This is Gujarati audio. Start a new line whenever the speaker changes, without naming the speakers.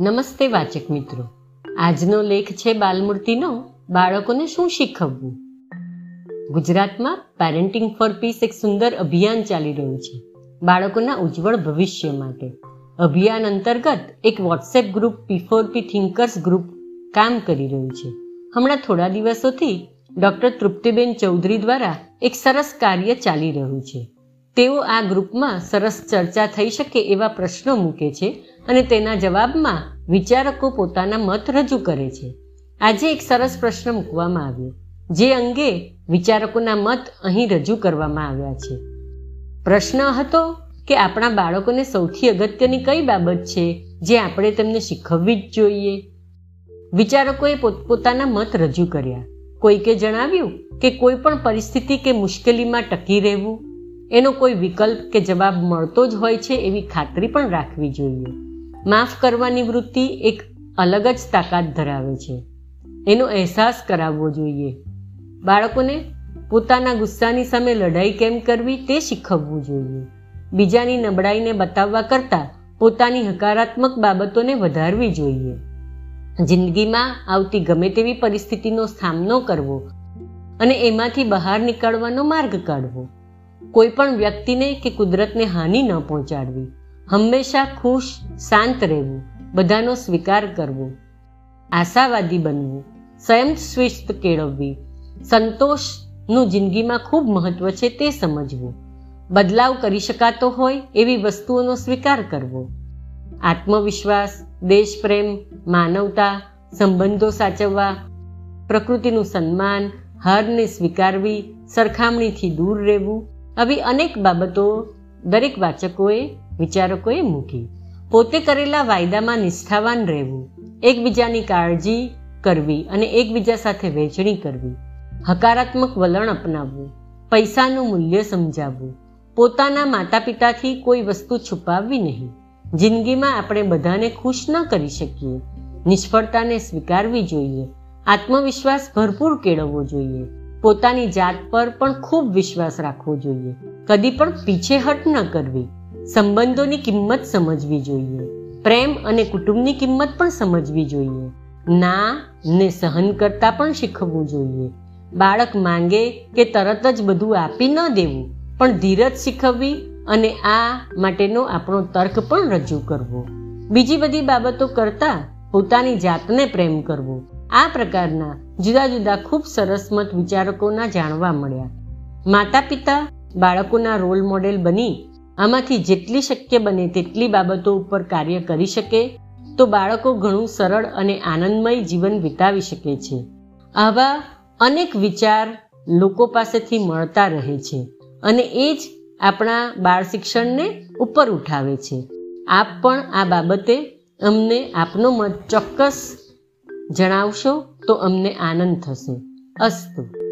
નમસ્તે વાચક મિત્રો. આજનો લેખ છે બાલમૂર્તિનો, બાળકોને શું શીખવવું? ગુજરાતમાં પેરેન્ટિંગ ફોર પીસ એક સુંદર અભિયાન ચાલી રહ્યું છે. બાળકોના ઉજ્જવળ ભવિષ્ય માટે. અભિયાન અંતર્ગત એક WhatsApp group P four P thinkers group કામ કરી રહ્યું છે. હમણાં થોડા દિવસોથી ડૉક્ટર તૃપ્તિબેન ચૌધરી દ્વારા એક સરસ કાર્ય ચાલી રહ્યું છે. તેઓ આ ગ્રુપમાં સરસ ચર્ચા થઈ શકે એવા પ્રશ્નો મૂકે છે અને તેના જવાબમાં વિચારકો પોતાના મત રજૂ કરે છે. આજે એક સરસ પ્રશ્ન મૂકવામાં આવ્યો, જે અંગે વિચારકોના મત અહીં રજૂ કરવામાં આવ્યા છે. પ્રશ્ન હતો કે આપણા બાળકોને સૌથી અગત્યની કઈ બાબત છે જે આપણે તેમને શીખવવી જ જોઈએ? વિચારકોએ પોતપોતાના મત રજૂ કર્યા. કોઈકે જણાવ્યું કે કોઈ પણ પરિસ્થિતિ કે મુશ્કેલીમાં ટકી રહેવું, એનો કોઈ વિકલ્પ કે જવાબ મળતો જ હોય છે એવી ખાતરી પણ રાખવી જોઈએ. માફ કરવાની વૃત્તિ એક અલગ જ તાકાત ધરાવે છે. એનો અહેસાસ કરાવવો જોઈએ. બાળકોને પોતાના ગુસ્સાની સામે લડાઈ કેમ કરવી તે શીખવવું જોઈએ. બીજાની નબળાઈને બતાવવા કરતાં પોતાની હકારાત્મક બાબતોને વધારવી જોઈએ. જિંદગીમાં આવતી ગમે તેવી પરિસ્થિતિનો સામનો કરવો અને એમાંથી બહાર નીકળવાનો માર્ગ કાઢવો. કોઈ પણ વ્યક્તિને કે કુદરતને હાનિ ન પહોંચાડવી. હંમેશા ખુશ, શાંત રહેવું, બધાનો સ્વીકાર કરવો, આશાવાદી બનવું, સ્વયં સ્વિસ્ત કેળવવી, સંતોષનું જિંદગીમાં ખૂબ મહત્વ છે તે સમજવું. બદલાવ કરી શકાતો હોય એવી વસ્તુઓનો સ્વીકાર કરવો. આત્મવિશ્વાસ, દેશપ્રેમ, માનવતા, સંબંધો સાચવવા, પ્રકૃતિનું સન્માન, હારને સ્વીકારવી, સરખામણીથી દૂર રહેવું, આવી અનેક બાબતો દરેક વાચકોએ, વિચારકોએ મૂકી. પોતે કરેલા વાયદામાં નિષ્ઠાવાન રહેવું, એકબીજાની કાળજી કરવી અને એકબીજા સાથે વહેંચણી કરવી, હકારાત્મક વલણ અપનાવવું, પૈસાનું મૂલ્ય સમજાવવું, પોતાના માતા પિતાથી કોઈ વસ્તુ છુપાવવી નહીં. જિંદગીમાં આપણે બધાને ખુશ ન કરી શકીએ. નિષ્ફળતાને સ્વીકારવી જોઈએ. આત્મવિશ્વાસ ભરપૂર કેળવવો જોઈએ. પોતાની જાત પર પણ ખૂબ વિશ્વાસ રાખવો જોઈએ. કદી પણ પીછેહટ ન કરવી. સંબંધોની કિંમત સમજવી જોઈએ. પ્રેમ અને કુટુંબની કિંમત પણ સમજવી જોઈએ. ના ને સહન કરતા પણ શીખવવું જોઈએ. બાળક માંગે કે તરત જ બધું આપી ન દેવું, પણ ધીરજ શીખવવી અને આ માટેનો આપણો તર્ક પણ રજૂ કરવો. બીજી બધી બાબતો કરતાં પોતાની જાતને પ્રેમ કરવો. આ પ્રકારના જુદા જુદા ખૂબ સરસ મત વિચારકોના જાણવા મળ્યા. માતા પિતા બાળકોના રોલ મોડેલ બની, આમાંથી જેટલી શક્ય બને તેટલી બાબતો ઉપર કાર્ય કરી શકે, તો બાળકો ઘણું સરળ અને આનંદમય જીવન વિતાવી શકે છે. આવા અનેક વિચાર લોકો પાસેથી મળતા રહે છે અને એ જ આપણા બાળ શિક્ષણને ઉપર ઉઠાવે છે. આપ પણ આ બાબતે અમને આપનો મત ચોક્કસ જણાવશો તો અમને આનંદ થશે. અસ્તુ.